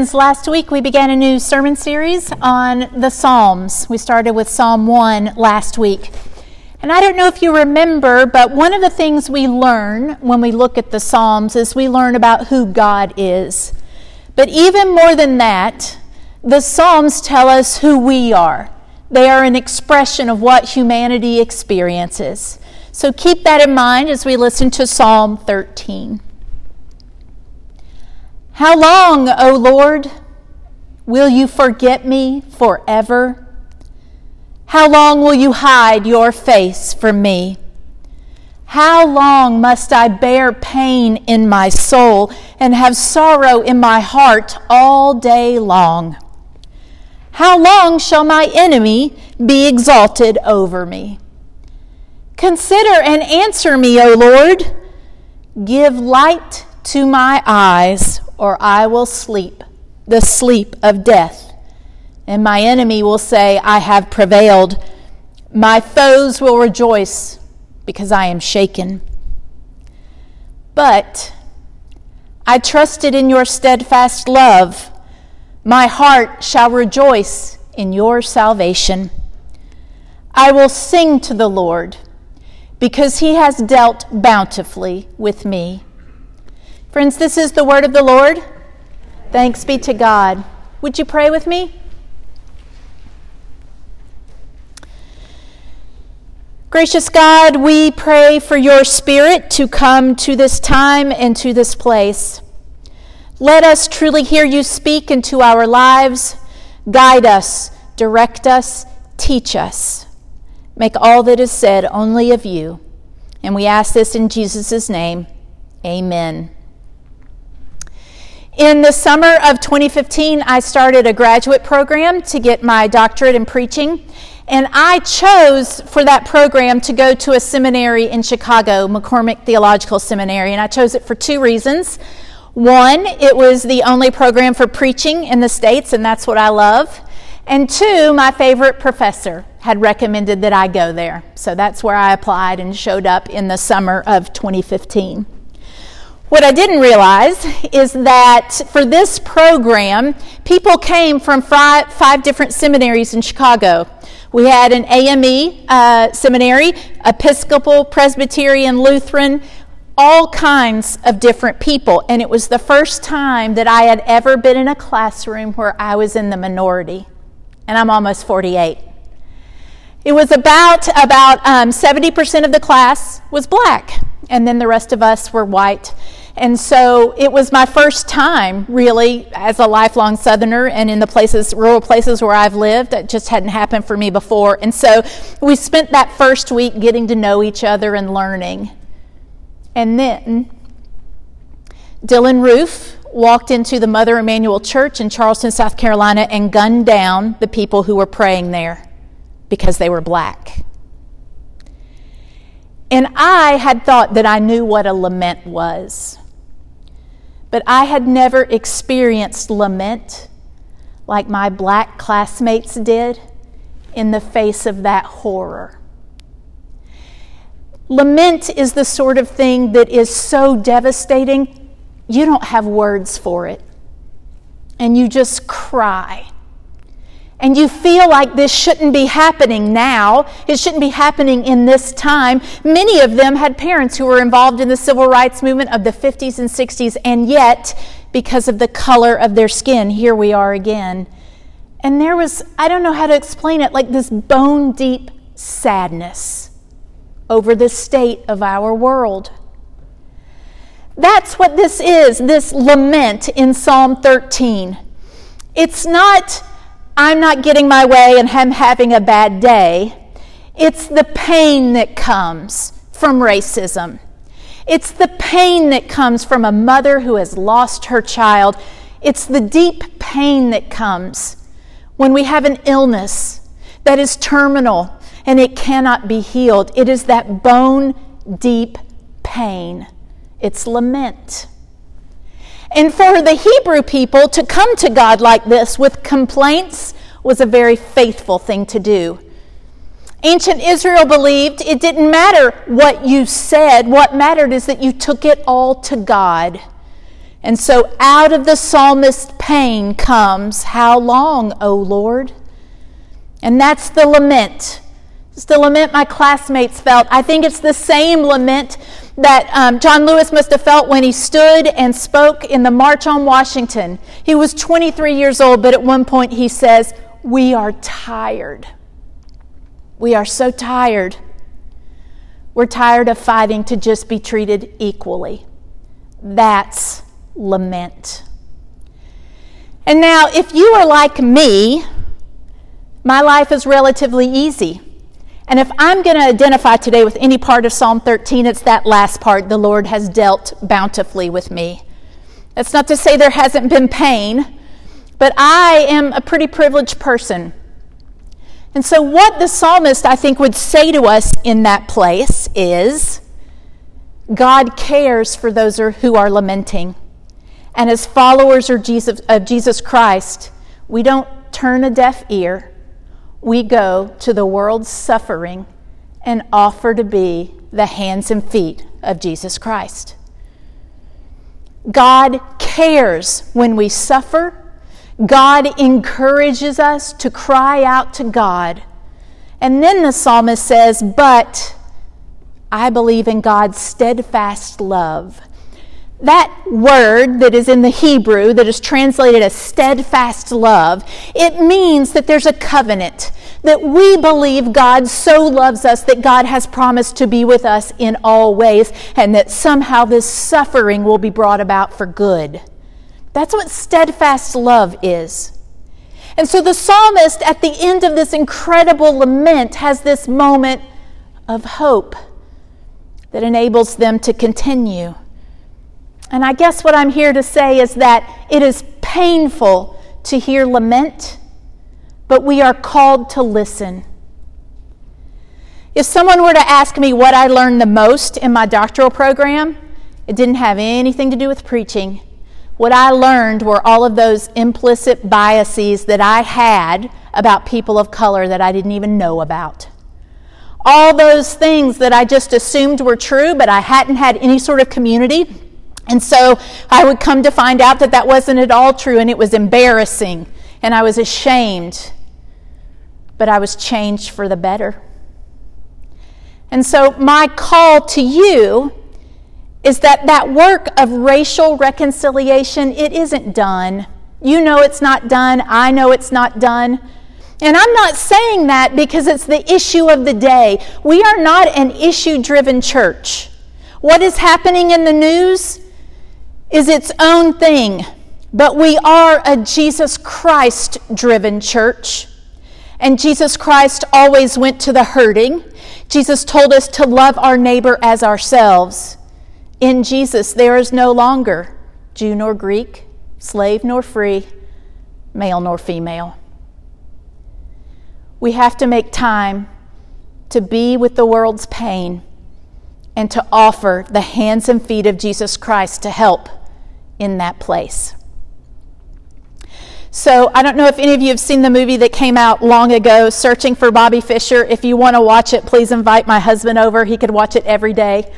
Friends, last week we began a new sermon series on the Psalms. We started with Psalm 1 last week. And I don't know if you remember, but one of the things we learn when we look at the Psalms is we learn about who God is. But even more than that, the Psalms tell us who we are. They are an expression of what humanity experiences. So keep that in mind as we listen to Psalm 13. How long, O Lord, will you forget me forever? How long will you hide your face from me? How long must I bear pain in my soul and have sorrow in my heart all day long? How long shall my enemy be exalted over me? Consider and answer me, O Lord. Give light to my eyes, or I will sleep the sleep of death. And my enemy will say, I have prevailed. My foes will rejoice because I am shaken. But I trusted in your steadfast love. My heart shall rejoice in your salvation. I will sing to the Lord because he has dealt bountifully with me. Friends, this is the word of the Lord. Thanks be to God. Would you pray with me? Gracious God, we pray for your Spirit to come to this time and to this place. Let us truly hear you speak into our lives. Guide us, direct us, teach us. Make all that is said only of you. And we ask this in Jesus' name. Amen. In the summer of 2015, I started a graduate program to get my doctorate in preaching. And I chose for that program to go to a seminary in Chicago, McCormick Theological Seminary. And I chose it for two reasons. One, it was the only program for preaching in the States, and that's what I love. And two, my favorite professor had recommended that I go there. So that's where I applied and showed up in the summer of 2015. What I didn't realize is that for this program, people came from five, different seminaries in Chicago. We had an AME uh, seminary, Episcopal, Presbyterian, Lutheran, all kinds of different people. And it was the first time that I had ever been in a classroom where I was in the minority. And I'm almost 48. It was about about um, 70% of the class was black, and then the rest of us were white. And so it was my first time, really, as a lifelong Southerner and in the places, rural places where I've lived. That just hadn't happened for me before. And so we spent that first week getting to know each other and learning. And then Dylann Roof walked into the Mother Emanuel Church in Charleston, South Carolina, and gunned down the people who were praying there because they were black. And I had thought that I knew what a lament was. But I had never experienced lament like my black classmates did in the face of that horror. Lament is the sort of thing that is so devastating, you don't have words for it. And you just cry and you feel like this shouldn't be happening now, it shouldn't be happening in this time. Many of them had parents who were involved in the civil rights movement of the 50s and 60s, and yet, because of the color of their skin, here we are again. And there was, I don't know how to explain it, like this bone deep sadness over the state of our world. That's what this is, this lament in Psalm 13. It's not I'm not getting my way and I'm having a bad day. It's the pain that comes from racism. It's the pain that comes from a mother who has lost her child. It's the deep pain that comes when we have an illness that is terminal and it cannot be healed. It is that bone deep pain. It's lament. And for the Hebrew people to come to God like this with complaints was a very faithful thing to do. Ancient Israel believed it didn't matter what you said, what mattered is that you took it all to God. And so out of the psalmist's pain comes, How long, O Lord? And that's the lament. It's the lament my classmates felt. I think it's the same lament that um, John Lewis must have felt when he stood and spoke in the March on Washington. He was 23 years old, but at one point he says, We are tired. We are so tired. We're tired of fighting to just be treated equally. That's lament. And now, if you are like me, my life is relatively easy. And if I'm going to identify today with any part of Psalm 13, it's that last part the Lord has dealt bountifully with me. That's not to say there hasn't been pain, but I am a pretty privileged person. And so, what the psalmist, I think, would say to us in that place is God cares for those who are lamenting. And as followers of Jesus, Christ, we don't turn a deaf ear we go to the world's suffering and offer to be the hands and feet of Jesus Christ. God cares when we suffer. God encourages us to cry out to God. And then the psalmist says, But I believe in God's steadfast love that word that is in the Hebrew that is translated as steadfast love, it means that there's a covenant, that we believe God so loves us that God has promised to be with us in all ways, and that somehow this suffering will be brought about for good. That's what steadfast love is. And so the psalmist, at the end of this incredible lament, has this moment of hope that enables them to continue. And I guess what I'm here to say is that it is painful to hear lament, but we are called to listen. If someone were to ask me what I learned the most in my doctoral program, it didn't have anything to do with preaching. What I learned were all of those implicit biases that I had about people of color that I didn't even know about. All those things that I just assumed were true, but I hadn't had any sort of community and so I would come to find out that that wasn't at all true and it was embarrassing and I was ashamed. But I was changed for the better. And so my call to you is that that work of racial reconciliation it isn't done. You know it's not done. I know it's not done. And I'm not saying that because it's the issue of the day. We are not an issue driven church. What is happening in the news? Is its own thing, but we are a Jesus Christ driven church. And Jesus Christ always went to the hurting. Jesus told us to love our neighbor as ourselves. In Jesus, there is no longer Jew nor Greek, slave nor free, male nor female. We have to make time to be with the world's pain and to offer the hands and feet of Jesus Christ to help in that place. So, I don't know if any of you have seen the movie that came out long ago, Searching for Bobby Fischer. If you want to watch it, please invite my husband over. He could watch it every day.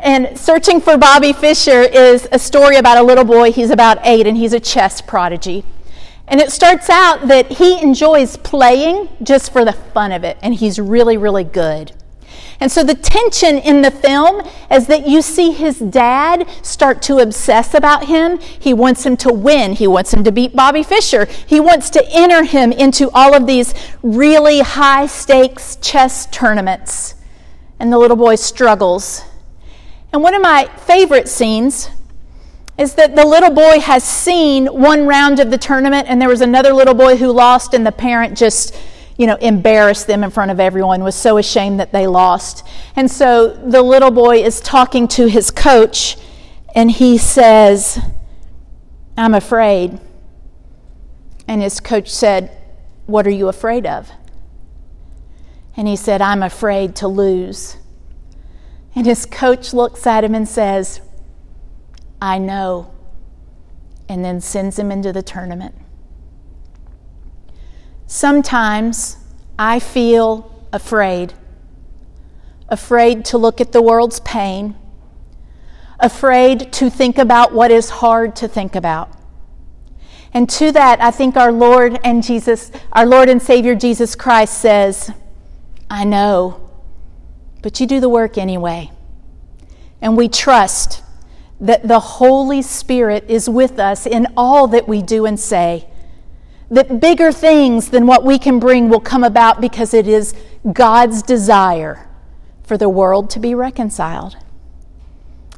And Searching for Bobby Fischer is a story about a little boy. He's about eight and he's a chess prodigy. And it starts out that he enjoys playing just for the fun of it, and he's really, really good. And so the tension in the film is that you see his dad start to obsess about him. He wants him to win. He wants him to beat Bobby Fischer. He wants to enter him into all of these really high stakes chess tournaments. And the little boy struggles. And one of my favorite scenes is that the little boy has seen one round of the tournament and there was another little boy who lost and the parent just you know, embarrassed them in front of everyone, was so ashamed that they lost. And so the little boy is talking to his coach, and he says, I'm afraid. And his coach said, What are you afraid of? And he said, I'm afraid to lose. And his coach looks at him and says, I know. And then sends him into the tournament. Sometimes I feel afraid. Afraid to look at the world's pain. afraid to think about what is hard to think about. And to that, I think our Lord and Jesus, our Lord and Savior Jesus Christ says, I know, but you do the work anyway. And we trust that the Holy Spirit is with us in all that we do and say. That bigger things than what we can bring will come about because it is God's desire for the world to be reconciled.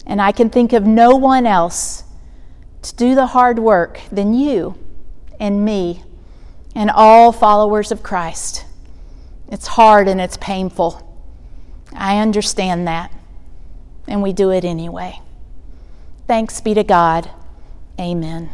And I can think of no one else to do the hard work than you and me and all followers of Christ. It's hard and it's painful. I understand that. And we do it anyway. Thanks be to God. Amen.